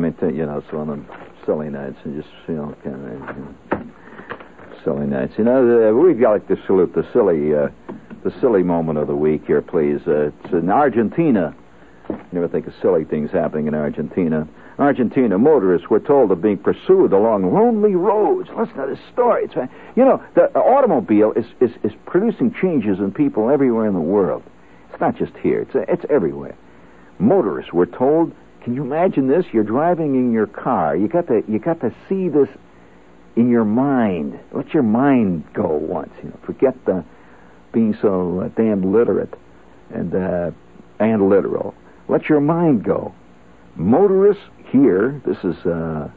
Mean, t- you know, it's one of them silly nights and just, you know, kind of, you know, silly nights. You know, uh, we'd like to salute the silly, uh, the silly moment of the week here, please. Uh, it's in Argentina. You never think of silly things happening in Argentina. Argentina motorists were told of being pursued along lonely roads. Listen to this story. It's, you know, the automobile is, is, is producing changes in people everywhere in the world. It's not just here. It's, it's everywhere motorists were told, can you imagine this? You're driving in your car. You got to you got to see this in your mind. Let your mind go once. You know, forget the being so uh, damn literate and uh, and literal. Let your mind go. Motorists here. This is uh,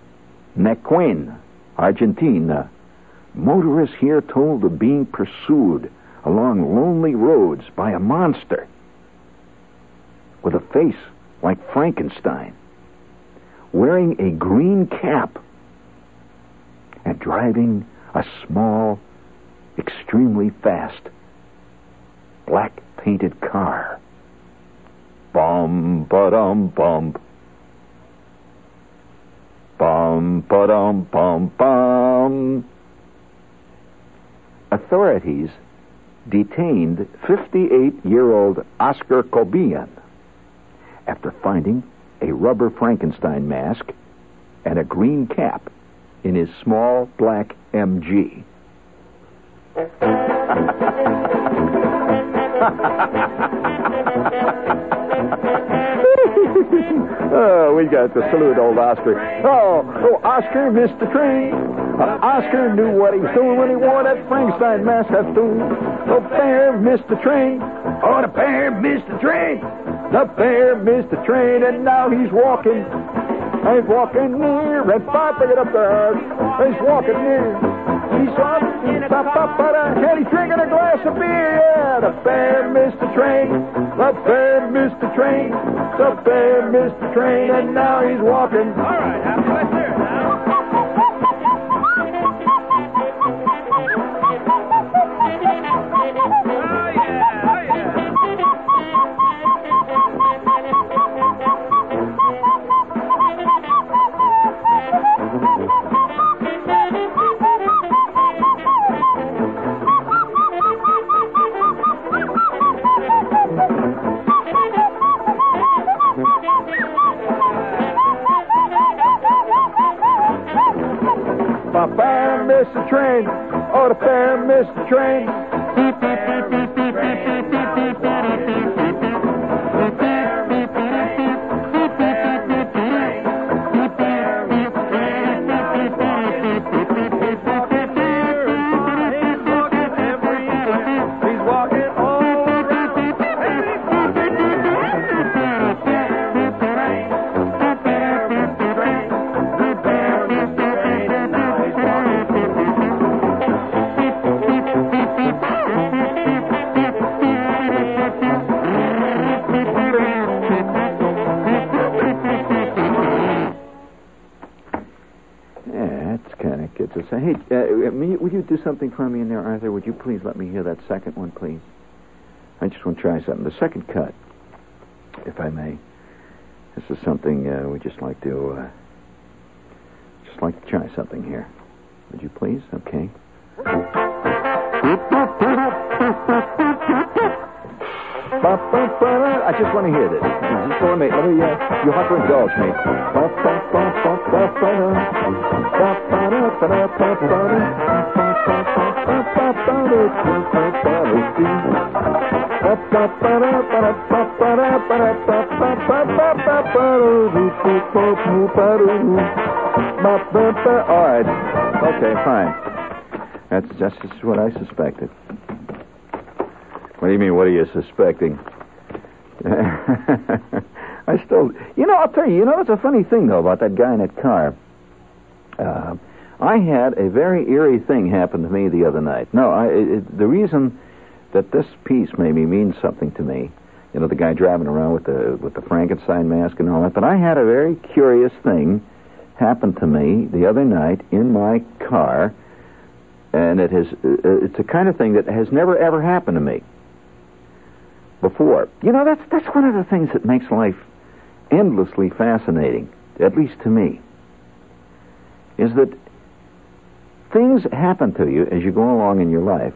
Argentina. Motorists here told of being pursued along lonely roads by a monster with a face like Frankenstein, wearing a green cap, and driving a small, extremely fast, black painted car. Bum ba dum bum. Bum ba dum bum bum. Authorities detained 58 year old Oscar Cobian after finding a rubber Frankenstein mask and a green cap in his small black MG. oh, we got to salute old Oscar. Oh, oh, Oscar missed the train. Uh, Oscar knew what he was doing when he wore that Frankenstein mask. That's doing. Oh, bear missed the train. Oh, the bear missed the train. The bear missed the train, and now he's walking. He's walking near and. Pick it up there. He's walking near. He's walking, in a cup. and he's drinking a glass of beer. Yeah, the bear missed the train. The bear missed the train. The bear missed the train, and now he's walking. All right, second one, please? I just want to try something. The second cut, if I may. This is something uh, we just like to uh, just like to try something here. Would you please? Okay. I just want to hear this. Just let me, let me, uh, you have to indulge me. All right. Okay, fine. That's just what I suspected. What do you mean, what are you suspecting? I still, you know, I'll tell you, you know, it's a funny thing, though, about that guy in that car. Uh, I had a very eerie thing happen to me the other night. No, I, it, the reason that this piece maybe means something to me, you know, the guy driving around with the with the Frankenstein mask and all that, but I had a very curious thing happen to me the other night in my car, and it has, uh, it's a kind of thing that has never ever happened to me before. You know, that's that's one of the things that makes life endlessly fascinating, at least to me, is that things happen to you as you go along in your life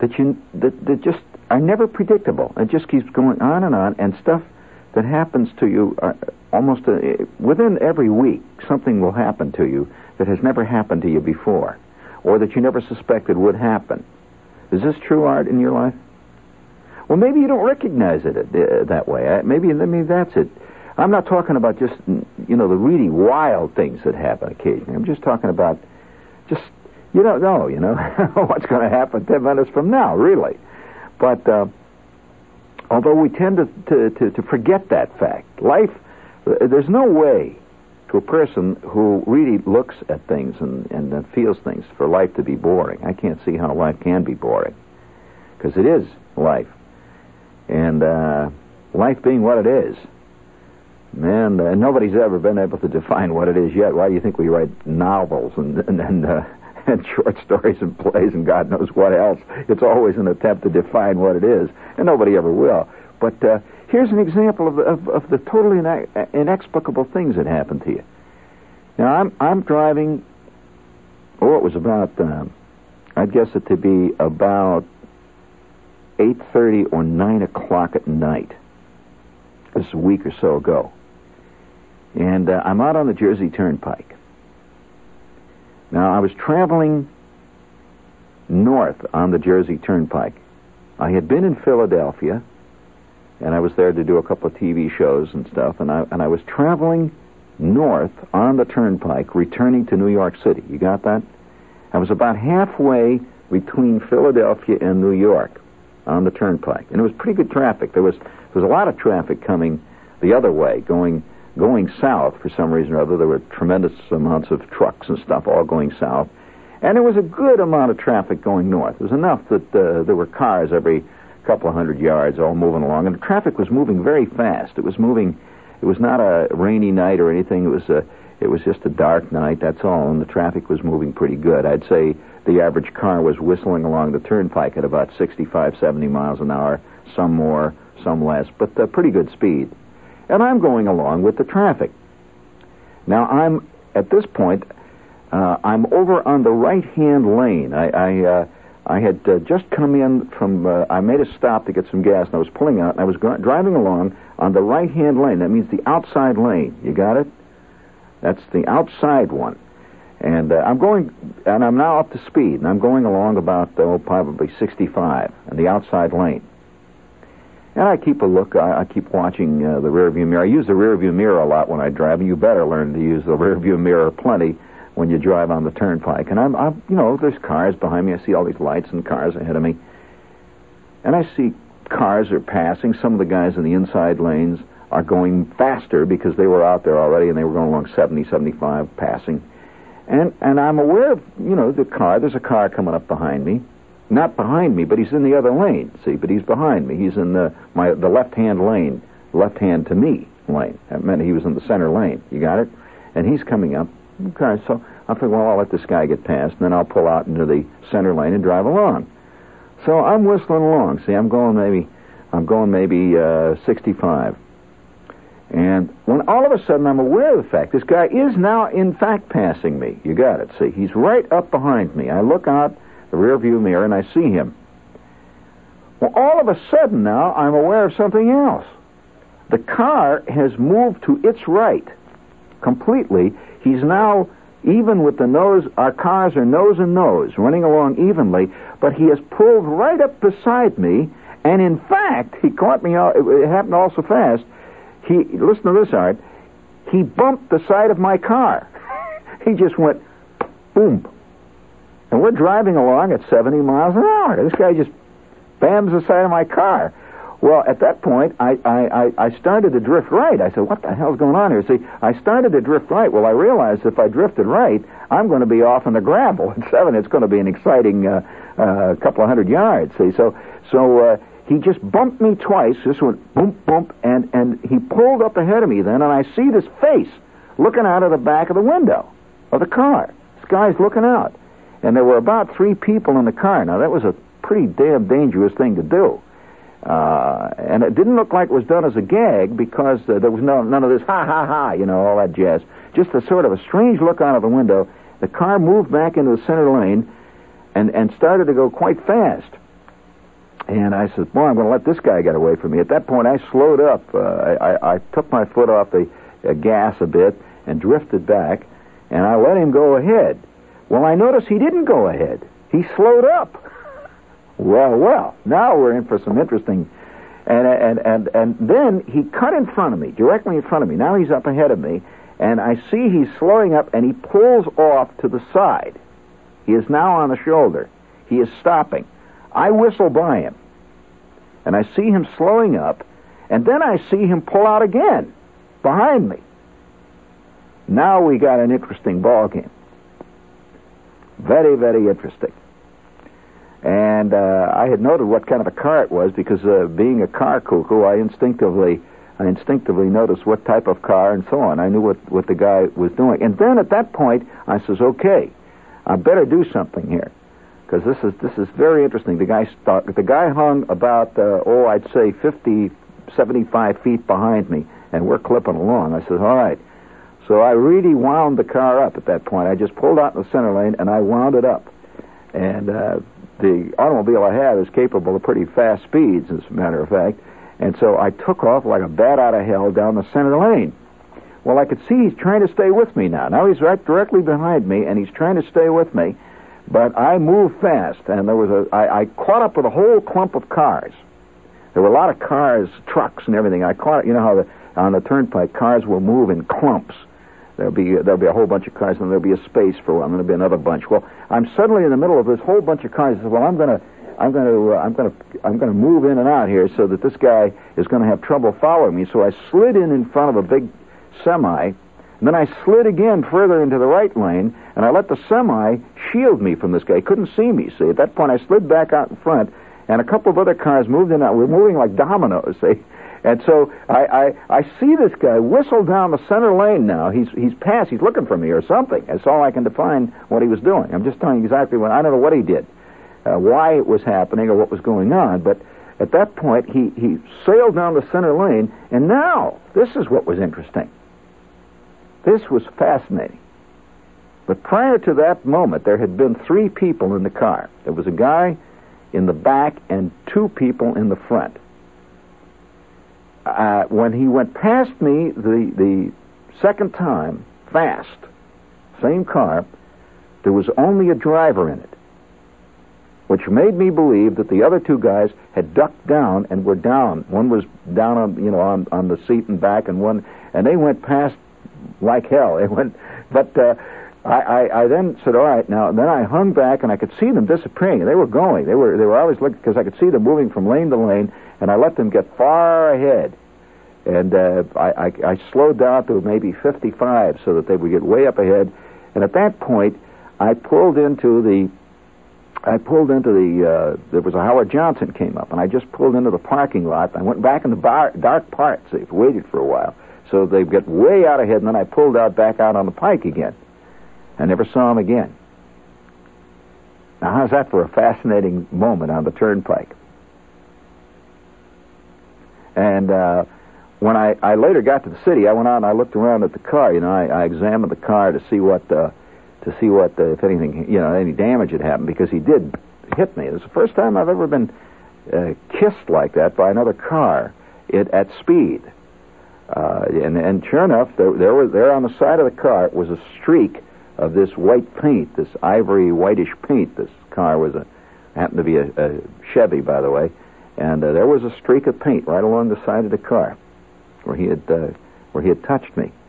that you that, that just are never predictable. It just keeps going on and on, and stuff that happens to you uh, almost uh, within every week, something will happen to you that has never happened to you before, or that you never suspected would happen. Is this true, Art, in your life? Well, maybe you don't recognize it uh, that way. Uh, maybe, maybe that's it. I'm not talking about just, you know, the really wild things that happen occasionally. I'm just talking about just, you don't know, you know, what's going to happen 10 minutes from now, really. But uh, although we tend to, to, to, to forget that fact, life, uh, there's no way to a person who really looks at things and, and feels things for life to be boring. I can't see how life can be boring because it is life. And uh, life being what it is, man, uh, nobody's ever been able to define what it is yet. Why do you think we write novels and and and, uh, and short stories and plays and God knows what else? It's always an attempt to define what it is, and nobody ever will. But uh, here's an example of, of, of the totally ine- inexplicable things that happen to you. Now I'm I'm driving. Oh, it was about. Um, I'd guess it to be about 8.30 or 9 o'clock at night. This is a week or so ago. And uh, I'm out on the Jersey Turnpike. Now, I was traveling north on the Jersey Turnpike. I had been in Philadelphia, and I was there to do a couple of TV shows and stuff, and I, and I was traveling north on the Turnpike, returning to New York City. You got that? I was about halfway between Philadelphia and New York on the turnpike, and it was pretty good traffic. There was there was a lot of traffic coming the other way, going going south for some reason or other. There were tremendous amounts of trucks and stuff all going south, and there was a good amount of traffic going north. It was enough that uh, there were cars every couple of hundred yards all moving along, and the traffic was moving very fast. It was moving. It was not a rainy night or anything. It was a it was just a dark night, that's all, and the traffic was moving pretty good. I'd say the average car was whistling along the turnpike at about 65, 70 miles an hour, some more, some less, but uh, pretty good speed. And I'm going along with the traffic. Now, I'm, at this point, uh, I'm over on the right-hand lane. I, I, uh, I had uh, just come in from, uh, I made a stop to get some gas, and I was pulling out, and I was go- driving along on the right-hand lane. That means the outside lane. You got it? That's the outside one. And uh, I'm going, and I'm now up to speed, and I'm going along about, oh, probably 65 in the outside lane. And I keep a look, I, I keep watching uh, the rearview mirror. I use the rearview mirror a lot when I drive, and you better learn to use the rearview mirror plenty when you drive on the turnpike. And I'm, I'm, you know, there's cars behind me. I see all these lights and cars ahead of me. And I see cars are passing. Some of the guys in the inside lanes are going faster because they were out there already and they were going along 70, 75 passing. And and I'm aware of, you know, the car. There's a car coming up behind me. Not behind me, but he's in the other lane. See, but he's behind me. He's in the my the left-hand lane, left hand to me lane. That meant he was in the center lane. You got it? And he's coming up. Okay, so I think, well, I'll let this guy get past, and then I'll pull out into the center lane and drive along. So I'm whistling along. See, I'm going maybe, I'm going maybe uh, 65. And when all of a sudden I'm aware of the fact this guy is now in fact passing me. You got it. See, he's right up behind me. I look out the rear view mirror and I see him. Well, all of a sudden now I'm aware of something else. The car has moved to its right completely. He's now even with the nose, our cars are nose and nose, running along evenly, but he has pulled right up beside me, and in fact, he caught me out, it happened all so fast, he, listen to this, Art, he bumped the side of my car. he just went, boom. And we're driving along at 70 miles an hour. This guy just bams the side of my car. Well, at that point, I, I, I started to drift right. I said, what the hell's going on here? See, I started to drift right. Well, I realized if I drifted right, I'm going to be off in the gravel. At seven, it's going to be an exciting uh, uh, couple of hundred yards. See, so so uh, he just bumped me twice. This went boom, boom, and and he pulled up ahead of me then, and I see this face looking out of the back of the window of the car. This guy's looking out, and there were about three people in the car. Now that was a pretty damn dangerous thing to do. Uh, and it didn't look like it was done as a gag because uh, there was no none of this ha ha ha, you know, all that jazz. Just a sort of a strange look out of the window. The car moved back into the center lane and and started to go quite fast. And I said, "Boy, I'm going to let this guy get away from me." At that point, I slowed up. Uh, I, I took my foot off the uh, gas a bit and drifted back, and I let him go ahead. Well, I noticed he didn't go ahead. He slowed up. Well, well, now we're in for some interesting. And, and, and, and then he cut in front of me, directly in front of me. Now he's up ahead of me, and I see he's slowing up, and he pulls off to the side. He is now on the shoulder. He is stopping. I whistle by him, and I see him slowing up, and then I see him pull out again behind me. Now we got an interesting ball game. Very, very interesting. And uh, I had noted what kind of a car it was because uh, being a car cuckoo, I instinctively, I instinctively noticed what type of car and so on. I knew what what the guy was doing. And then at that point, I says, "Okay, I better do something here." Because this is this is very interesting. The guy the guy hung about uh, oh I'd say 50, 75 feet behind me, and we're clipping along. I said, all right. So I really wound the car up at that point. I just pulled out in the center lane and I wound it up. And uh, the automobile I have is capable of pretty fast speeds, as a matter of fact. And so I took off like a bat out of hell down the center lane. Well, I could see he's trying to stay with me now. Now he's right directly behind me, and he's trying to stay with me. But I moved fast, and there was a. I, I caught up with a whole clump of cars. There were a lot of cars, trucks, and everything. I caught. You know how the on the turnpike cars will move in clumps. There'll be there'll be a whole bunch of cars, and there'll be a space for one. There'll be another bunch. Well, I'm suddenly in the middle of this whole bunch of cars. Well, I'm gonna, I'm gonna, uh, I'm gonna, I'm gonna move in and out here so that this guy is gonna have trouble following me. So I slid in in front of a big semi, and then I slid again further into the right lane, and I let the semi shield me from this guy. He couldn't see me. See, at that point, I slid back out in front, and a couple of other cars moved in. Out. We're moving like dominoes. See. And so I, I, I see this guy whistle down the center lane now. He's, he's passed. He's looking for me or something. That's all I can define what he was doing. I'm just telling you exactly what, I don't know what he did, uh, why it was happening or what was going on. But at that point, he, he sailed down the center lane. And now, this is what was interesting. This was fascinating. But prior to that moment, there had been three people in the car. There was a guy in the back and two people in the front uh, when he went past me the the second time, fast, same car, there was only a driver in it, which made me believe that the other two guys had ducked down and were down. One was down on you know on on the seat and back, and one and they went past like hell. They went, but. Uh, I, I, I then said, all right, now, then I hung back and I could see them disappearing. They were going. They were, they were always looking, because I could see them moving from lane to lane, and I let them get far ahead. And uh, I, I, I slowed down to maybe 55 so that they would get way up ahead. And at that point, I pulled into the I pulled into the, uh, there was a Howard Johnson came up, and I just pulled into the parking lot. I went back in the bar, dark parts. They waited for a while. So they get way out ahead, and then I pulled out back out on the pike again. I never saw him again. Now, how's that for a fascinating moment on the turnpike? And uh, when I, I later got to the city, I went out and I looked around at the car. You know, I, I examined the car to see what, uh, to see what, uh, if anything, you know, any damage had happened because he did hit me. It was the first time I've ever been uh, kissed like that by another car it, at speed. Uh, and, and sure enough, there, there was there on the side of the car was a streak of this white paint, this ivory whitish paint. This car was a happened to be a, a Chevy, by the way, and uh, there was a streak of paint right along the side of the car where he had uh, where he had touched me.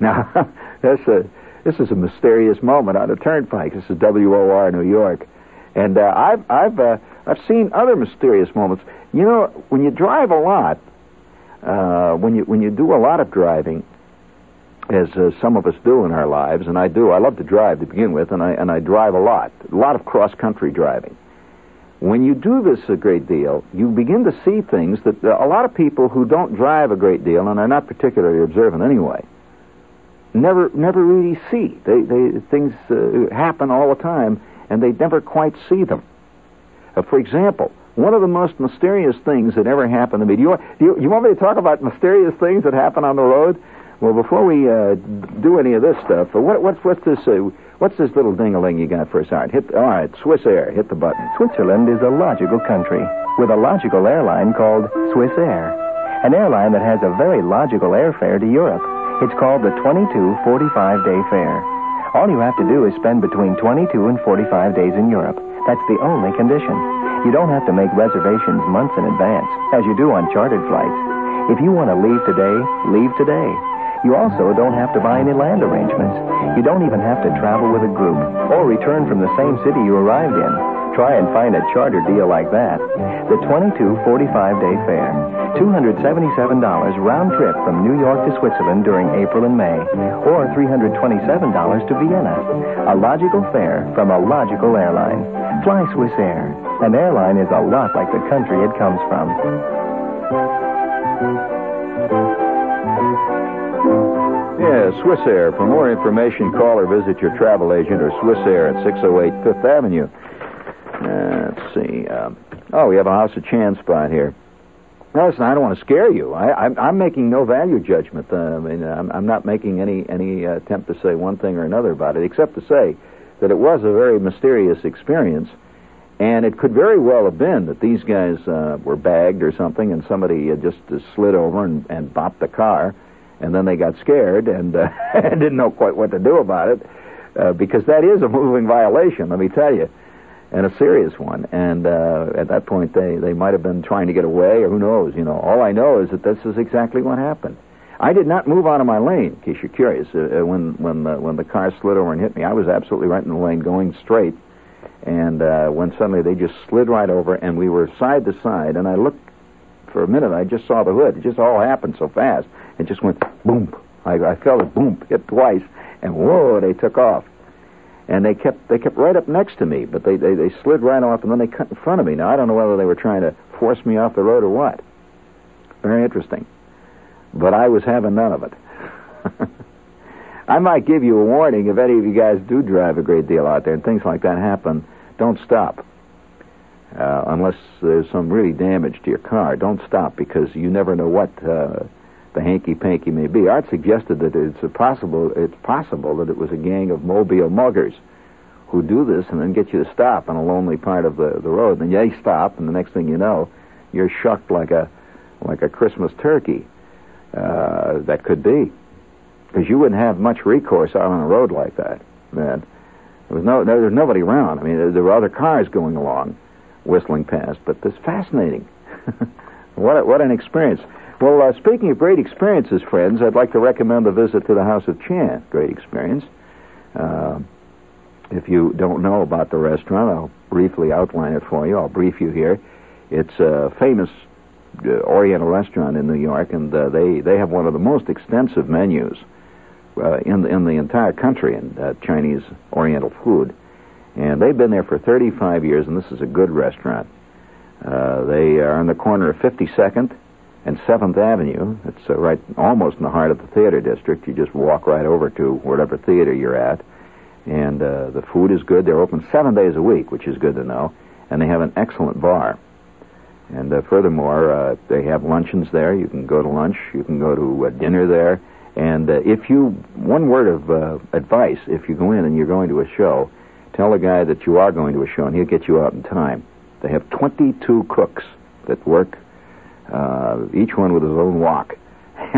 Now, that's a this is a mysterious moment on a turnpike. This is WOR New York, and uh, I've I've uh, I've seen other mysterious moments. You know, when you drive a lot, uh, when you when you do a lot of driving, as uh, some of us do in our lives, and I do. I love to drive to begin with, and I and I drive a lot, a lot of cross country driving. When you do this a great deal, you begin to see things that a lot of people who don't drive a great deal and are not particularly observant anyway never never really see. They they things uh, happen all the time, and they never quite see them. Uh, for example, one of the most mysterious things that ever happened to me. Do you, do you, you want me to talk about mysterious things that happen on the road? Well, before we uh, do any of this stuff, uh, what, what's what's this? Uh, what's this little ding-a-ling you got for us? All right, hit. All right, Swiss Air. Hit the button. Switzerland is a logical country with a logical airline called Swiss Air, an airline that has a very logical airfare to Europe. It's called the 22 45 day fare. All you have to do is spend between 22 and 45 days in Europe. That's the only condition. You don't have to make reservations months in advance, as you do on chartered flights. If you want to leave today, leave today. You also don't have to buy any land arrangements. You don't even have to travel with a group or return from the same city you arrived in. Try and find a charter deal like that. The 22 45 day fare. $277 round trip from New York to Switzerland during April and May, or $327 to Vienna. A logical fare from a logical airline. Fly Swiss Air. An airline is a lot like the country it comes from. Yeah, Swiss Air. For more information, call or visit your travel agent or Swiss Air at 608 Fifth Avenue. Uh, let's see. Um, oh, we have a House of Chan spot here. Now, listen, I don't want to scare you. I, I'm, I'm making no value judgment. Uh, I mean, I'm, I'm not making any any uh, attempt to say one thing or another about it, except to say that it was a very mysterious experience, and it could very well have been that these guys uh, were bagged or something, and somebody uh, just uh, slid over and, and bopped the car, and then they got scared and, uh, didn't know quite what to do about it, uh, because that is a moving violation. Let me tell you and a serious one. And uh, at that point, they, they might have been trying to get away, or who knows. You know, all I know is that this is exactly what happened. I did not move out of my lane. In case you're curious, uh, uh when when the, when the car slid over and hit me, I was absolutely right in the lane, going straight. And uh, when suddenly they just slid right over, and we were side to side, and I looked for a minute. I just saw the hood. It just all happened so fast. It just went boom. I, I felt it boom, hit twice, and whoa, they took off and they kept they kept right up next to me, but they, they they slid right off, and then they cut in front of me. Now I don't know whether they were trying to force me off the road or what. Very interesting, but I was having none of it. I might give you a warning if any of you guys do drive a great deal out there and things like that happen. Don't stop. Uh, unless there's some really damage to your car, don't stop because you never know what uh, the hanky panky may be. Art suggested that it's possible it's possible that it was a gang of mobile muggers who do this and then get you to stop on a lonely part of the, the road. And they stop, and the next thing you know, you're shucked like a like a Christmas turkey. Uh, that could be because you wouldn't have much recourse out on a road like that, man. There was no there was nobody around. I mean, there, there were other cars going along, whistling past, but it's fascinating. what a, what an experience. Well, uh, speaking of great experiences, friends, I'd like to recommend a visit to the House of Chan. Great experience. Uh, if you don't know about the restaurant, I'll briefly outline it for you. I'll brief you here. It's a famous uh, Oriental restaurant in New York, and uh, they they have one of the most extensive menus uh, in in the entire country in uh, Chinese Oriental food. And they've been there for 35 years, and this is a good restaurant. Uh, they are on the corner of 52nd and Seventh Avenue. It's uh, right almost in the heart of the theater district. You just walk right over to whatever theater you're at, and uh, the food is good. They're open seven days a week, which is good to know, and they have an excellent bar. And uh, furthermore, uh, they have luncheons there. You can go to lunch. You can go to uh, dinner there. And uh, if you, one word of uh, advice, if you go in and you're going to a show, tell the guy that you are going to a show, and he'll get you out in time. They have 22 cooks that work, uh, each one with his own walk.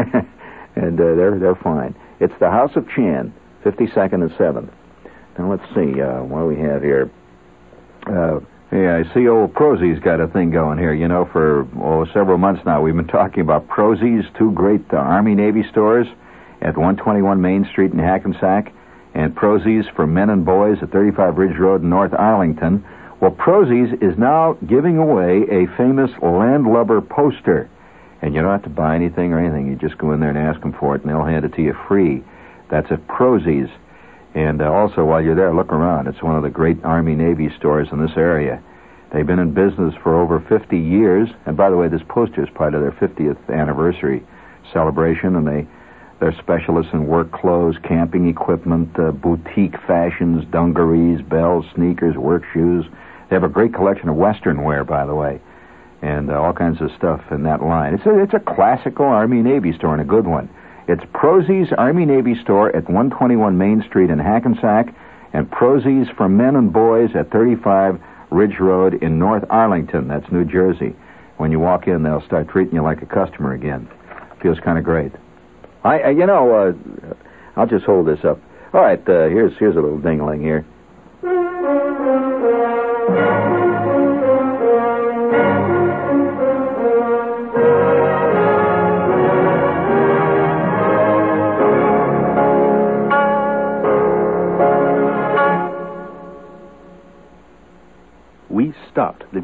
and uh, they're they're fine. It's the House of Chan, 52nd and 7th. Now let's see, uh, what we have here? Uh, yeah, I see old Prozy's got a thing going here. You know, for oh, several months now, we've been talking about Prozy's, two great uh, Army Navy stores at 121 Main Street in Hackensack, and Prozy's for men and boys at 35 Ridge Road in North Arlington. Well, Prozy's is now giving away a famous landlubber poster. And you don't have to buy anything or anything. You just go in there and ask them for it, and they'll hand it to you free. That's at Prozy's. And uh, also, while you're there, look around. It's one of the great Army Navy stores in this area. They've been in business for over 50 years. And by the way, this poster is part of their 50th anniversary celebration, and they they're specialists in work clothes, camping equipment, uh, boutique fashions, dungarees, bells, sneakers, work shoes. They have a great collection of Western wear, by the way, and uh, all kinds of stuff in that line. It's a, it's a classical Army Navy store and a good one. It's Prozy's Army Navy store at 121 Main Street in Hackensack, and Prozy's for men and boys at 35 Ridge Road in North Arlington. That's New Jersey. When you walk in, they'll start treating you like a customer again. Feels kind of great. I, you know, uh, I'll just hold this up. All right, uh, here's here's a little dingling here.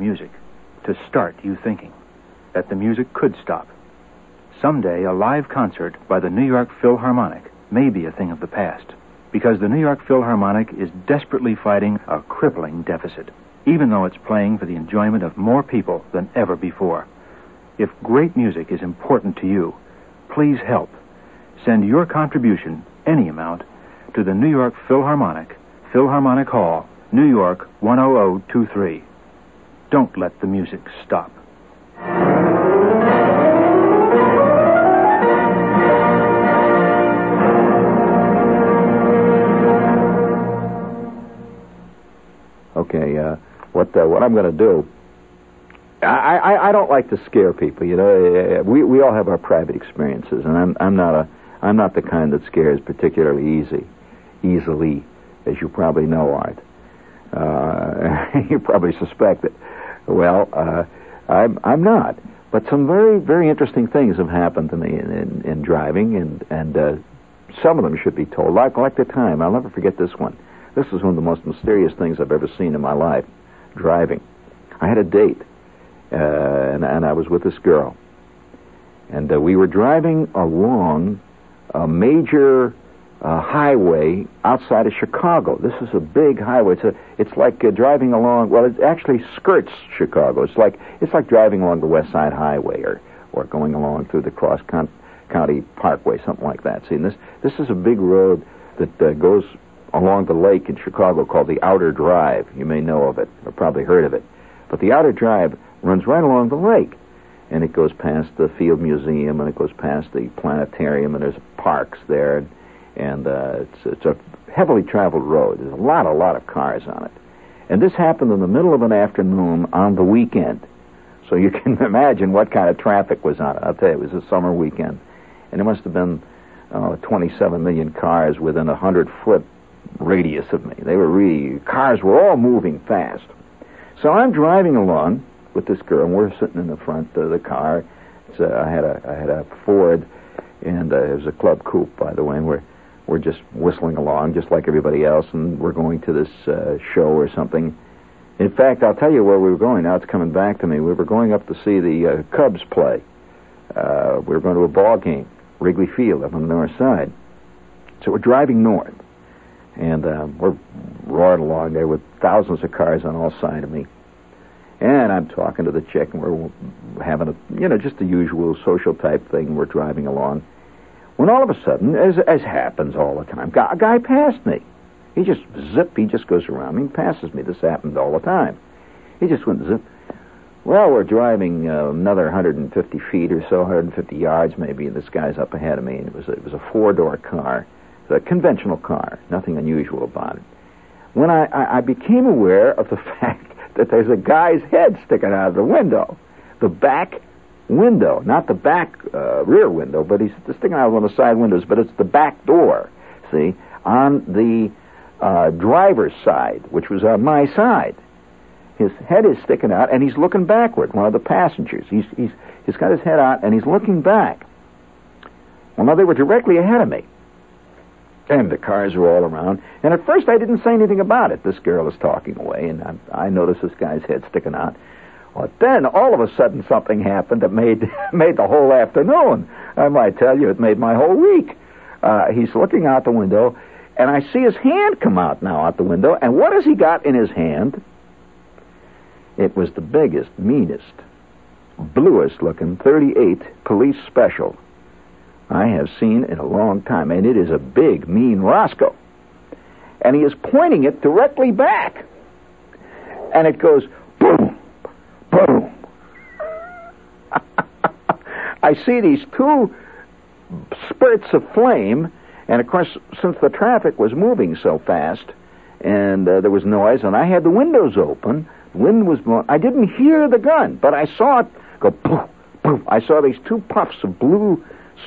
Music to start you thinking that the music could stop. Someday, a live concert by the New York Philharmonic may be a thing of the past because the New York Philharmonic is desperately fighting a crippling deficit, even though it's playing for the enjoyment of more people than ever before. If great music is important to you, please help. Send your contribution, any amount, to the New York Philharmonic, Philharmonic Hall, New York 10023. Don't let the music stop. Okay, uh, what uh, what I'm going to do? I, I I don't like to scare people. You know, Uh, we we all have our private experiences, and I'm I'm not a I'm not the kind that scares particularly easy, easily, as you probably know, Art. Uh, you probably suspect it. Well, uh, I'm I'm not. But some very very interesting things have happened to me in in, in driving, and and uh, some of them should be told. Like like the time, I'll never forget this one. This is one of the most mysterious things I've ever seen in my life. Driving, I had a date, uh, and and I was with this girl, and uh, we were driving along a major uh, highway outside of Chicago. This is a big highway. It's a, it's like uh, driving along. Well, it actually skirts Chicago. It's like it's like driving along the West Side Highway or or going along through the Cross Con- County Parkway, something like that. See, this this is a big road that uh, goes along the lake in Chicago called the Outer Drive. You may know of it or probably heard of it. But the Outer Drive runs right along the lake. And it goes past the Field Museum and it goes past the planetarium and there's parks there. And, and uh, it's, it's a heavily traveled road. There's a lot, a lot of cars on it. And this happened in the middle of an afternoon on the weekend. So you can imagine what kind of traffic was on it. I'll tell you, it was a summer weekend. And there must have been uh, 27 million cars within a 100 foot radius of me. They were really, cars were all moving fast. So I'm driving along with this girl, and we're sitting in the front of the car. It's a, I had a I had a Ford, and uh, it was a Club Coupe, by the way. And we're we're just whistling along, just like everybody else, and we're going to this uh, show or something. In fact, I'll tell you where we were going. Now it's coming back to me. We were going up to see the uh, Cubs play. Uh, we were going to a ball game, Wrigley Field, up on the north side. So we're driving north and um, we're roaring along there with thousands of cars on all sides of me. And I'm talking to the chick, and we're having a, you know, just the usual social type thing. We're driving along. When all of a sudden, as as happens all the time, a guy passed me. He just zip. He just goes around me and passes me. This happened all the time. He just went zip. Well, we're driving uh, another 150 feet or so, 150 yards maybe, and this guy's up ahead of me. And it was a, it was a four door car, a conventional car, nothing unusual about it. When I, I, I became aware of the fact that there's a guy's head sticking out of the window, the back window, not the back uh, rear window, but he's sticking out one of the side windows, but it's the back door. See, on the uh, driver's side, which was on my side. His head is sticking out, and he's looking backward. One of the passengers. He's he's he's got his head out, and he's looking back. Well, now they were directly ahead of me, and the cars were all around. And at first, I didn't say anything about it. This girl is talking away, and I, I noticed this guy's head sticking out. Well, then all of a sudden, something happened that made made the whole afternoon. I might tell you, it made my whole week. Uh, he's looking out the window, and I see his hand come out now out the window. And what has he got in his hand? It was the biggest, meanest, bluest looking 38 police special I have seen in a long time. And it is a big, mean Roscoe. And he is pointing it directly back. And it goes boom. I see these two spurts of flame, and of course, since the traffic was moving so fast, and uh, there was noise, and I had the windows open, wind was blowing. I didn't hear the gun, but I saw it go poof, poof. I saw these two puffs of blue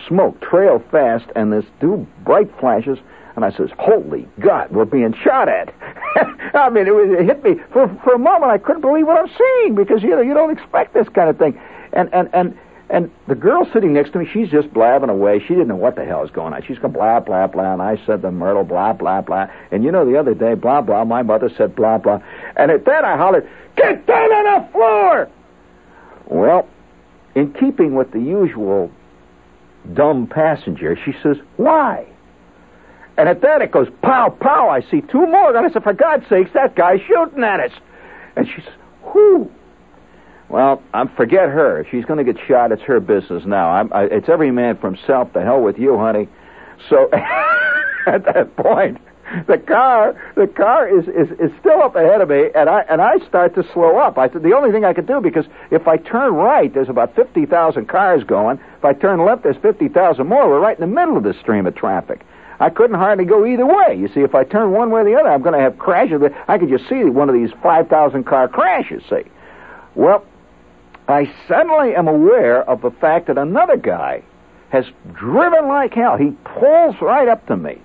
smoke trail fast, and this two bright flashes. And I says, "Holy God, we're being shot at!" I mean, it, was, it hit me for for a moment. I couldn't believe what I'm seeing because you know you don't expect this kind of thing. And and and and the girl sitting next to me, she's just blabbing away. She didn't know what the hell is going on. She's going blah blah blah, and I said the Myrtle blah blah blah. And you know, the other day, blah blah. My mother said blah blah. And at that, I hollered, "Get down on the floor!" Well, in keeping with the usual dumb passenger, she says, "Why?" And at that, it goes pow pow. I see two more. And I said, "For God's sakes, that guy's shooting at us!" And she says, "Who?" Well, I forget her. She's going to get shot, it's her business now. I'm, I, it's every man for himself. The hell with you, honey. So at that point, the car, the car is, is, is still up ahead of me, and I and I start to slow up. I the only thing I could do because if I turn right, there's about fifty thousand cars going. If I turn left, there's fifty thousand more. We're right in the middle of this stream of traffic. I couldn't hardly go either way. You see, if I turn one way or the other, I'm going to have crashes. I could just see one of these five thousand car crashes. See, well, I suddenly am aware of the fact that another guy has driven like hell. He pulls right up to me,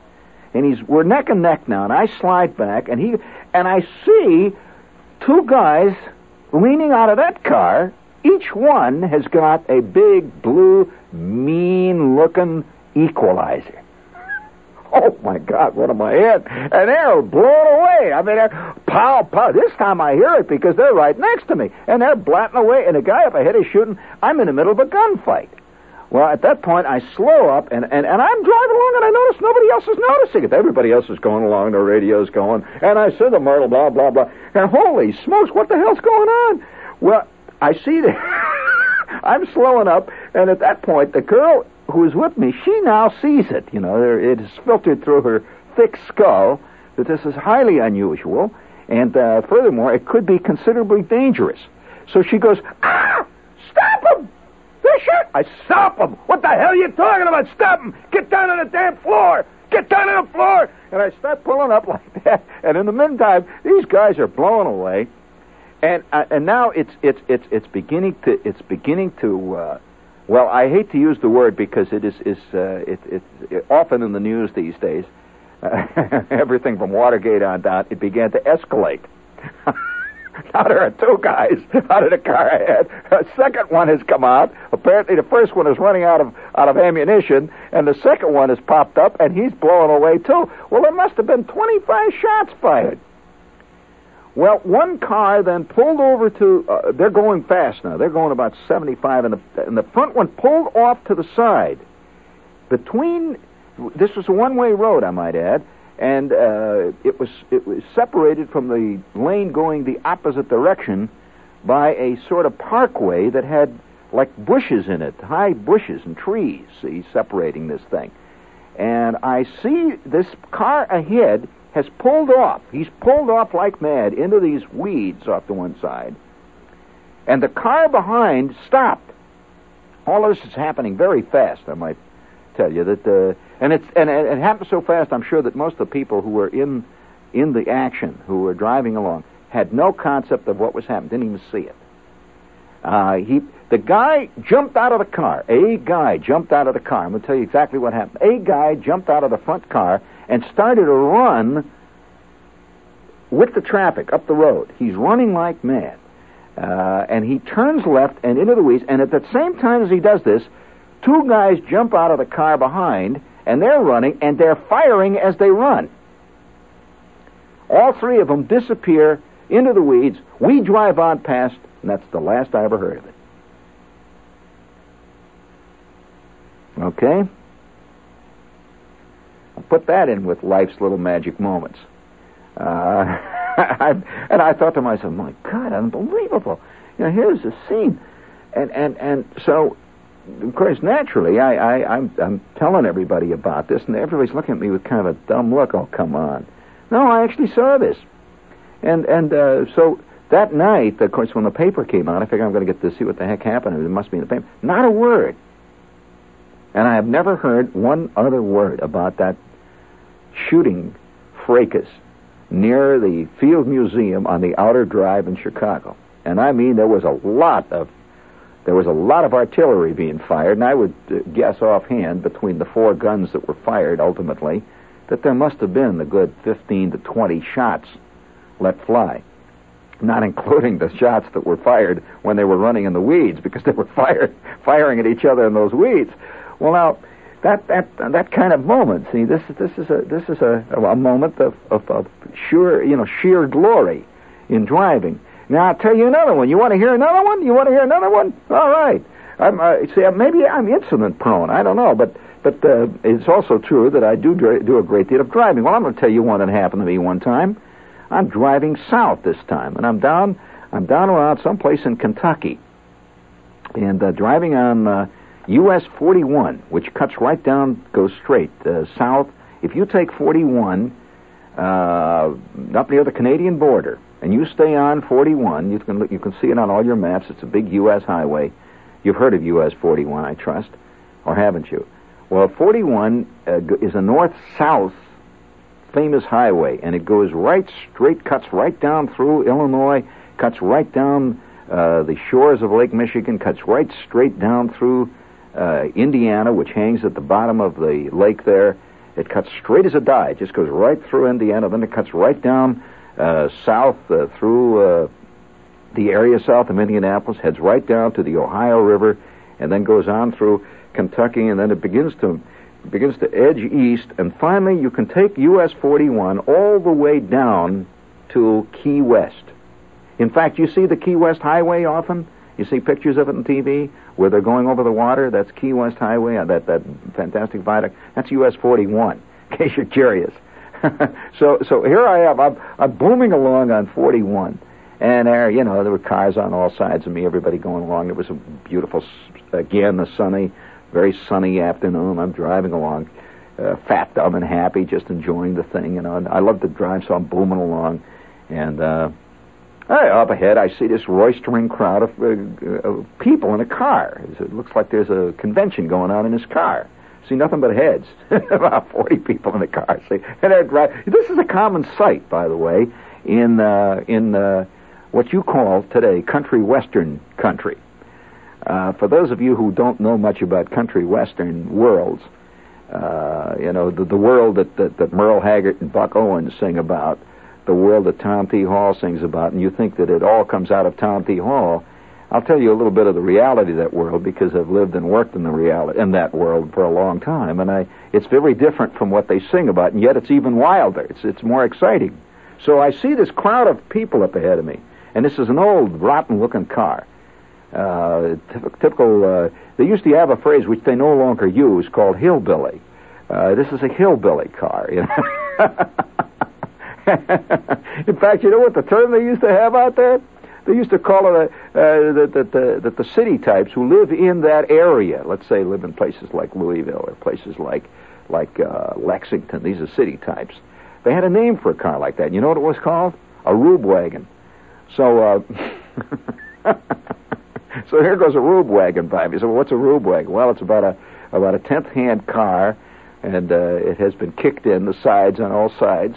and he's we're neck and neck now. And I slide back, and he and I see two guys leaning out of that car. Each one has got a big blue, mean-looking equalizer. Oh my God, what am I in? And they're blown away. I mean, they're pow, pow. This time I hear it because they're right next to me. And they're blatting away, and the guy up ahead is shooting. I'm in the middle of a gunfight. Well, at that point, I slow up, and, and, and I'm driving along, and I notice nobody else is noticing it. Everybody else is going along, their radio's going, and I see the Myrtle, blah, blah, blah. And holy smokes, what the hell's going on? Well, I see that I'm slowing up, and at that point, the girl who is with me, she now sees it. You know, it is filtered through her thick skull that this is highly unusual, and uh, furthermore, it could be considerably dangerous. So she goes, "Ah! Stop him! Shot! I stop him! What the hell are you talking about? Stop him! Get down on the damn floor! Get down on the floor! And I start pulling up like that. And in the meantime, these guys are blowing away, and uh, and now it's it's it's it's beginning to it's beginning to. Uh, well, I hate to use the word because it is is uh, it, it's it, often in the news these days. Uh, everything from Watergate on down, it began to escalate. now there are two guys out of the car ahead. A second one has come out. Apparently, the first one is running out of out of ammunition, and the second one has popped up, and he's blowing away too. Well, there must have been twenty-five shots fired. Well, one car then pulled over to. Uh, they're going fast now. They're going about 75, and the, and the front one pulled off to the side. Between. This was a one way road, I might add, and uh, it, was, it was separated from the lane going the opposite direction by a sort of parkway that had like bushes in it, high bushes and trees, see, separating this thing. And I see this car ahead has pulled off. He's pulled off like mad into these weeds off to one side. And the car behind stopped. All of this is happening very fast, I might tell you that uh, and it's and it, it happened so fast I'm sure that most of the people who were in in the action who were driving along had no concept of what was happening, didn't even see it. Uh, he, the guy jumped out of the car. A guy jumped out of the car. I'm going to tell you exactly what happened. A guy jumped out of the front car and started to run with the traffic up the road. He's running like mad. Uh, and he turns left and into the weeds. And at the same time as he does this, two guys jump out of the car behind, and they're running, and they're firing as they run. All three of them disappear into the weeds. We drive on past, and that's the last I ever heard of it. Okay? Put that in with life's little magic moments. Uh, and I thought to myself, my God, unbelievable. You know, here's the scene. And, and, and so, of course, naturally, I, I, I'm, I'm telling everybody about this, and everybody's looking at me with kind of a dumb look. Oh, come on. No, I actually saw this. And, and uh, so that night, of course, when the paper came out, I figured I'm going to get to see what the heck happened. It must be in the paper. Not a word. And I have never heard one other word about that shooting fracas near the Field Museum on the Outer Drive in Chicago. And I mean, there was a lot of there was a lot of artillery being fired, and I would uh, guess offhand between the four guns that were fired ultimately that there must have been a good 15 to 20 shots let fly, not including the shots that were fired when they were running in the weeds because they were fired firing at each other in those weeds. Well, now that that that kind of moment. See, this is this is a this is a, a moment of, of, of sure you know sheer glory in driving. Now I'll tell you another one. You want to hear another one? You want to hear another one? All right. I'm, uh, see, maybe I'm incident prone. I don't know, but but uh, it's also true that I do do a great deal of driving. Well, I'm going to tell you one that happened to me one time. I'm driving south this time, and I'm down I'm down around someplace in Kentucky, and uh, driving on. Uh, US 41, which cuts right down, goes straight uh, south. If you take 41 uh, up near the Canadian border, and you stay on 41, you can you can see it on all your maps. It's a big U.S. highway. You've heard of US 41, I trust, or haven't you? Well, 41 uh, is a north-south famous highway, and it goes right straight, cuts right down through Illinois, cuts right down uh, the shores of Lake Michigan, cuts right straight down through uh, Indiana, which hangs at the bottom of the lake there. It cuts straight as a die. It just goes right through Indiana. Then it cuts right down uh, south uh, through uh, the area south of Indianapolis, heads right down to the Ohio River, and then goes on through Kentucky, and then it begins to begins to edge east, and finally you can take US 41 all the way down to Key West. In fact, you see the Key West Highway often. You see pictures of it on TV where they're going over the water. That's Key West Highway, uh, that that fantastic viaduct. That's US 41. In case you're curious. so so here I am. I'm, I'm booming along on 41, and there you know there were cars on all sides of me. Everybody going along. It was a beautiful, again, a sunny, very sunny afternoon. I'm driving along, uh, fat, dumb, and happy, just enjoying the thing. You know, and I love to drive, so I'm booming along, and. uh Hey, up ahead, I see this roistering crowd of uh, uh, people in a car. It looks like there's a convention going on in this car. See nothing but heads. About 40 people in the car. See, and they're driving. This is a common sight, by the way, in uh, in uh, what you call today country western country. Uh, for those of you who don't know much about country western worlds, uh, you know the, the world that, that that Merle Haggard and Buck Owens sing about the world that Tom T. Hall sings about, and you think that it all comes out of Tom T. Hall, I'll tell you a little bit of the reality of that world because I've lived and worked in the reality in that world for a long time, and I it's very different from what they sing about, and yet it's even wilder. It's it's more exciting. So I see this crowd of people up ahead of me, and this is an old, rotten-looking car. Uh, typical. Uh, they used to have a phrase which they no longer use called hillbilly. Uh, this is a hillbilly car. You know? In fact, you know what the term they used to have out there? They used to call it a, uh, that, that, the, that the city types who live in that area, let's say live in places like Louisville or places like like uh, Lexington, these are city types. they had a name for a car like that. You know what it was called? A Rube wagon. So, uh, so here goes a Rube wagon by me. So, what's a Rube wagon? Well, it's about a about a tenth hand car, and uh, it has been kicked in the sides on all sides.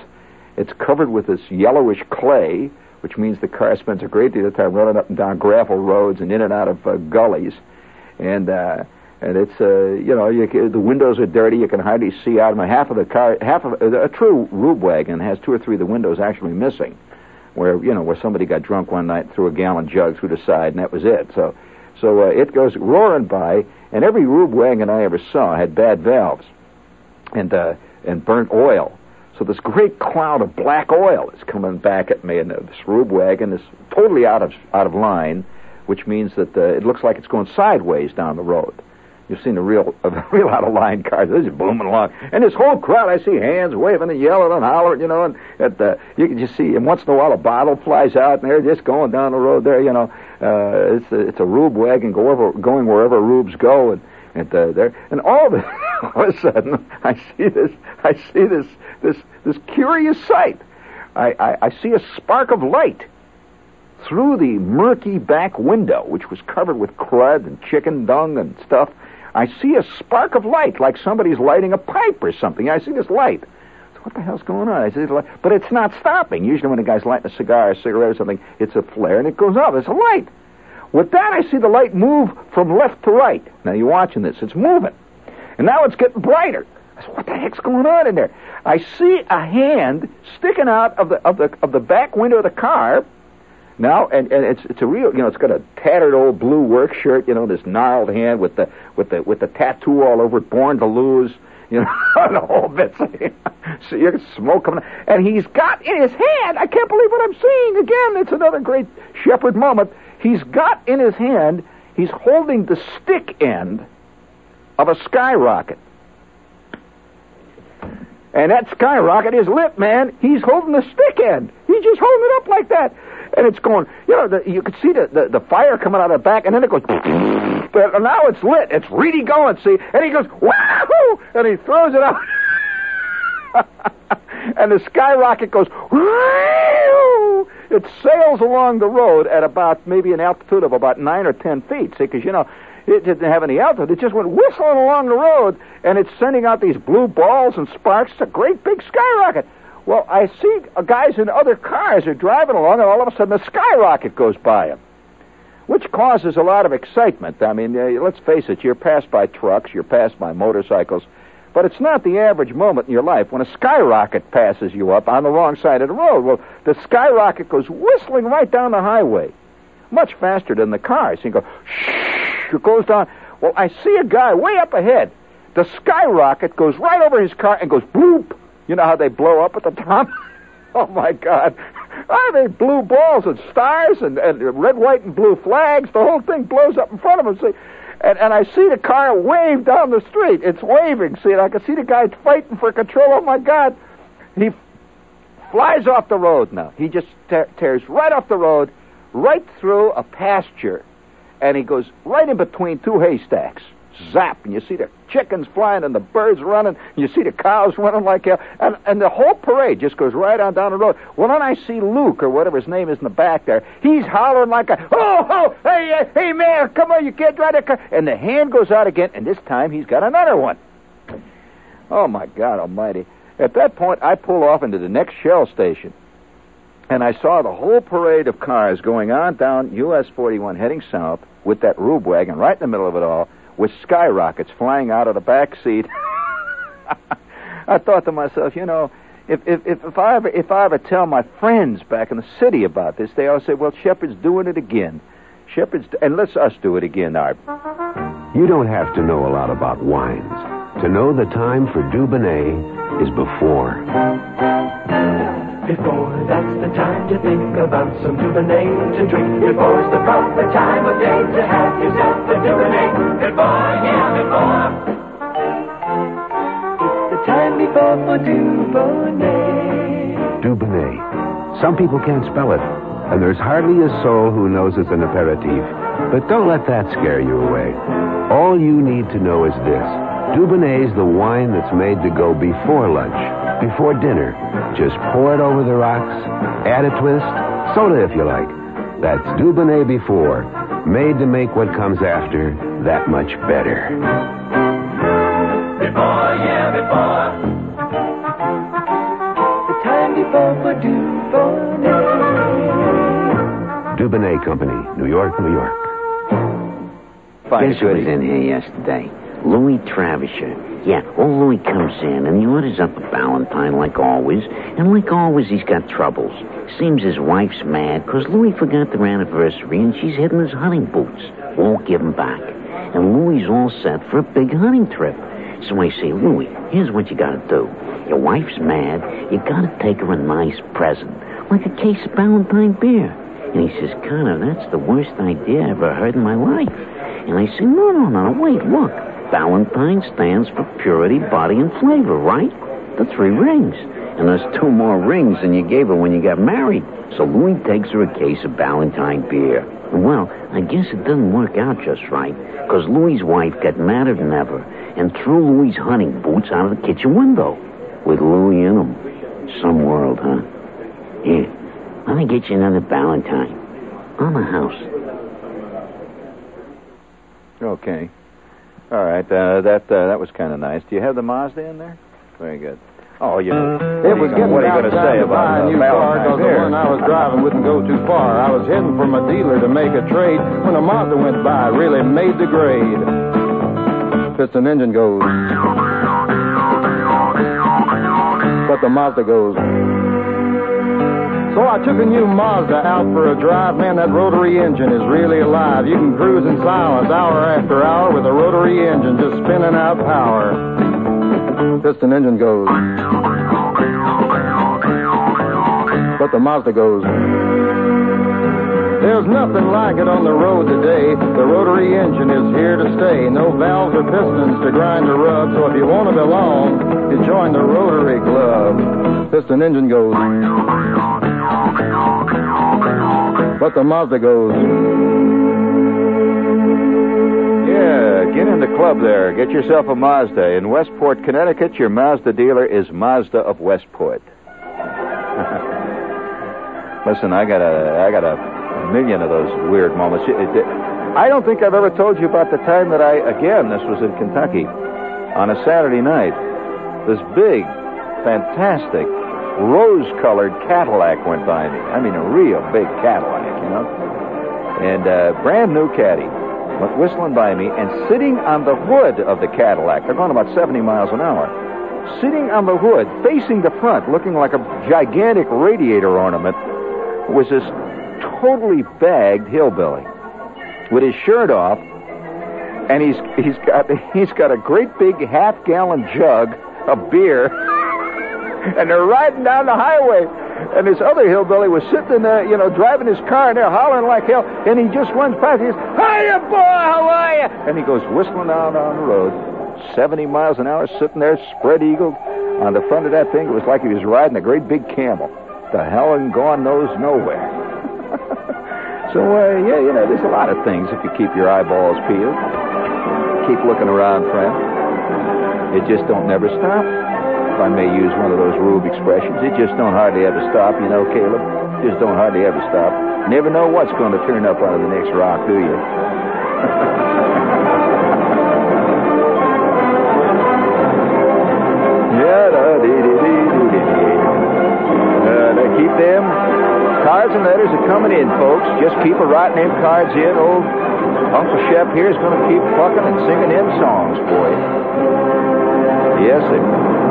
It's covered with this yellowish clay, which means the car spends a great deal of time running up and down gravel roads and in and out of uh, gullies, and. Uh, and it's uh, you know you, the windows are dirty. You can hardly see out. of them. half of the car, half of a true Rube wagon has two or three of the windows actually missing, where you know where somebody got drunk one night threw a gallon jug through the side, and that was it. So, so uh, it goes roaring by, and every Rube wagon I ever saw had bad valves, and uh, and burnt oil. So this great cloud of black oil is coming back at me, and uh, this Rube wagon is totally out of out of line, which means that uh, it looks like it's going sideways down the road. You've seen a real, a real out of line car. This is booming along, and this whole crowd. I see hands waving and yelling and hollering, you know, and at the, you can just see. And once in a while, a bottle flies out, and they're just going down the road there. You know, uh, it's a, it's a rube wagon go over, going wherever rubes go, and and uh, there, and all it. all of a sudden, I see this, I see this, this, this curious sight. I, I, I see a spark of light through the murky back window, which was covered with crud and chicken dung and stuff. I see a spark of light, like somebody's lighting a pipe or something. I see this light. So what the hell's going on? I see, light. but it's not stopping. Usually, when a guy's lighting a cigar, or a cigarette, or something, it's a flare and it goes off. It's a light. With that, I see the light move from left to right. Now you're watching this; it's moving, and now it's getting brighter. I said, "What the heck's going on in there?" I see a hand sticking out of the of the of the back window of the car. Now, and, and it's it's a real, you know, it's got a tattered old blue work shirt, you know, this gnarled hand with the with the with the tattoo all over it, born to lose, you know, the whole bit. so you can smoke coming, and he's got in his hand. I can't believe what I'm seeing again. It's another great shepherd moment. He's got in his hand. He's holding the stick end of a skyrocket. And that skyrocket is lit, man. He's holding the stick end. He's just holding it up like that. And it's going, you know, the, you could see the, the, the fire coming out of the back, and then it goes, but now it's lit. It's really going, see? And he goes, wahoo! And he throws it out. and the skyrocket goes, wahoo! It sails along the road at about maybe an altitude of about nine or ten feet, see? Because, you know, it didn't have any altitude. It just went whistling along the road, and it's sending out these blue balls and sparks. It's a great big skyrocket. Well, I see guys in other cars are driving along, and all of a sudden the skyrocket goes by them, which causes a lot of excitement. I mean, uh, let's face it, you're passed by trucks, you're passed by motorcycles, but it's not the average moment in your life when a skyrocket passes you up on the wrong side of the road. Well, the skyrocket goes whistling right down the highway, much faster than the cars. You go, shh, it goes down. Well, I see a guy way up ahead. The skyrocket goes right over his car and goes bloop. You know how they blow up at the top? oh my God. Ah, they blue balls and stars and, and red, white, and blue flags. The whole thing blows up in front of him. See, and, and I see the car wave down the street. It's waving. See, and I can see the guy fighting for control. Oh my God. He flies off the road now. He just te- tears right off the road, right through a pasture, and he goes right in between two haystacks. Zap, and you see the chickens flying and the birds running, and you see the cows running like hell, and, and the whole parade just goes right on down the road. Well, then I see Luke, or whatever his name is in the back there. He's hollering like a, oh, oh, hey, hey, man, come on, you can't drive that car. And the hand goes out again, and this time he's got another one. Oh, my God almighty. At that point, I pull off into the next Shell station. And I saw the whole parade of cars going on down US 41 heading south with that Rube wagon right in the middle of it all with skyrockets flying out of the back seat. I thought to myself, you know, if, if, if, if, I ever, if I ever tell my friends back in the city about this, they all say, well, Shepherd's doing it again. Shepherd's, and let's us do it again, Art. You don't have to know a lot about wines to know the time for Dubonnet is before. Before, that's the time to think about some Dubonnet to drink. Before Before's the proper time of day to have yourself a Dubonnet. Before, yeah, before. It's the time before for Dubonnet. Dubonnet. Some people can't spell it, and there's hardly a soul who knows it's an aperitif. But don't let that scare you away. All you need to know is this. Dubonnet's the wine that's made to go before lunch, before dinner, Just pour it over the rocks, add a twist, soda if you like. That's Dubonnet before, made to make what comes after that much better. Before, yeah, before. The time before for Dubonnet. Dubonnet Company, New York, New York. Fine, Guess who was in here yesterday? Louis Travisher. Yeah, old Louis comes in and he orders up a Valentine like always. And like always, he's got troubles. Seems his wife's mad 'cause Louis forgot their anniversary and she's hidden his hunting boots. Won't give 'em back. And Louis all set for a big hunting trip. So I say, Louis, here's what you gotta do. Your wife's mad. You gotta take her a nice present. Like a case of Valentine beer. And he says, Connor, that's the worst idea I ever heard in my life. And I say, no, no, no, wait, look. Valentine stands for purity, body, and flavor, right? The three rings. And there's two more rings than you gave her when you got married. So Louis takes her a case of Valentine beer. Well, I guess it didn't work out just right, because Louis's wife got madder than ever and threw Louis's hunting boots out of the kitchen window. With Louis in them. Some world, huh? Here, let me get you another Valentine. On the house. Okay. All right. Uh, that uh, that was kind of nice. Do you have the Mazda in there? Very good. Oh, you. It was getting what are you going to say time to buy about a uh, new car because the one I was driving wouldn't go too far. I was heading from a dealer to make a trade when a Mazda went by, really made the grade. Piston engine goes. But the Mazda goes. So I took a new Mazda out for a drive. Man, that rotary engine is really alive. You can cruise in silence hour after hour with a rotary engine just spinning out power. Piston engine goes. But the Mazda goes. There's nothing like it on the road today. The rotary engine is here to stay. No valves or pistons to grind or rub. So if you want to belong, you join the Rotary Club. Piston engine goes. But the Mazda goes. Yeah, get in the club there. Get yourself a Mazda. In Westport, Connecticut, your Mazda dealer is Mazda of Westport. Listen, I got a, I got a million of those weird moments. I don't think I've ever told you about the time that I, again, this was in Kentucky, on a Saturday night. This big, fantastic, rose-colored Cadillac went by me. I mean, a real big Cadillac, you know, and uh, brand new caddy went whistling by me, and sitting on the hood of the Cadillac, they're going about 70 miles an hour, sitting on the hood, facing the front, looking like a gigantic radiator ornament, was this totally bagged hillbilly with his shirt off, and he's he's got he's got a great big half gallon jug of beer, and they're riding down the highway. And this other hillbilly was sitting there, you know, driving his car, and they're hollering like hell. And he just runs past. He says, "Hiya, boy, how are you?" And he goes whistling down on the road, 70 miles an hour, sitting there, spread eagled on the front of that thing. It was like he was riding a great big camel. The hell and gone knows nowhere. so uh, yeah, you know, there's a lot of things if you keep your eyeballs peeled. Keep looking around, friend. It just don't never stop. If I may use one of those Rube expressions, it just don't hardly ever stop, you know, Caleb. Just don't hardly ever stop. Never know what's going to turn up of the next rock, do you? Yeah, da, dee, dee, dee, dee, dee. Uh, keep them cards and letters are coming in, folks. Just keep a writing them cards in. Old Uncle Shep here is going to keep plucking and singing them songs you. Yes, sir.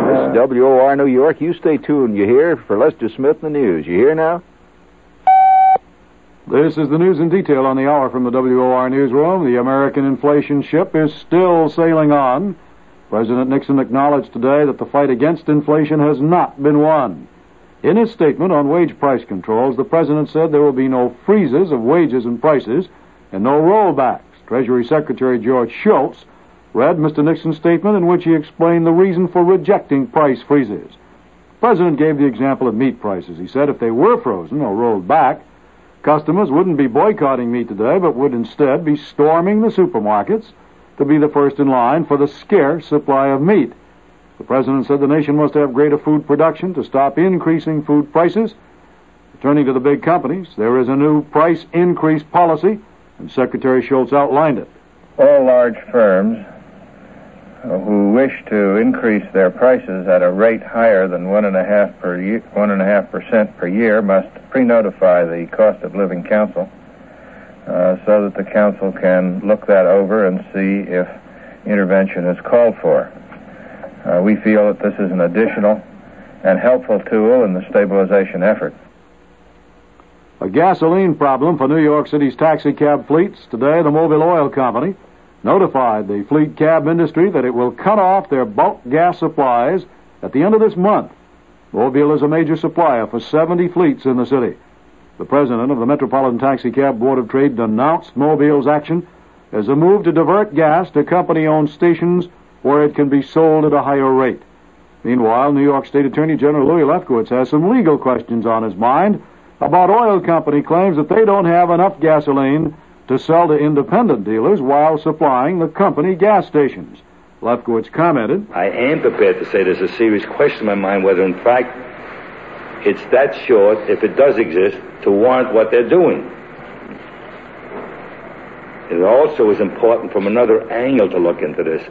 This is WOR New York. You stay tuned, you hear, for Lester Smith and the news. You hear now? This is the news in detail on the hour from the WOR newsroom. The American inflation ship is still sailing on. President Nixon acknowledged today that the fight against inflation has not been won. In his statement on wage price controls, the president said there will be no freezes of wages and prices and no rollbacks. Treasury Secretary George Shultz read Mr. Nixon's statement in which he explained the reason for rejecting price freezes. The president gave the example of meat prices. He said if they were frozen or rolled back, Customers wouldn't be boycotting meat today, but would instead be storming the supermarkets to be the first in line for the scarce supply of meat. The president said the nation must have greater food production to stop increasing food prices. Turning to the big companies, there is a new price increase policy, and Secretary Shultz outlined it. All large firms who wish to increase their prices at a rate higher than one and a half per year, one and a half percent per year must pre-notify the Cost of Living Council uh, so that the council can look that over and see if intervention is called for. Uh, we feel that this is an additional and helpful tool in the stabilization effort. A gasoline problem for New York City's taxi cab fleets. Today, the Mobil Oil Company notified the fleet cab industry that it will cut off their bulk gas supplies at the end of this month. Mobil is a major supplier for 70 fleets in the city. The president of the Metropolitan Taxi Cab Board of Trade denounced Mobil's action as a move to divert gas to company-owned stations where it can be sold at a higher rate. Meanwhile, New York State Attorney General Louis Lefkowitz has some legal questions on his mind about oil company claims that they don't have enough gasoline to sell to independent dealers while supplying the company gas stations. Lefkowitz commented, I am prepared to say there's a serious question in my mind whether, in fact, it's that short, if it does exist, to warrant what they're doing. It also is important from another angle to look into this.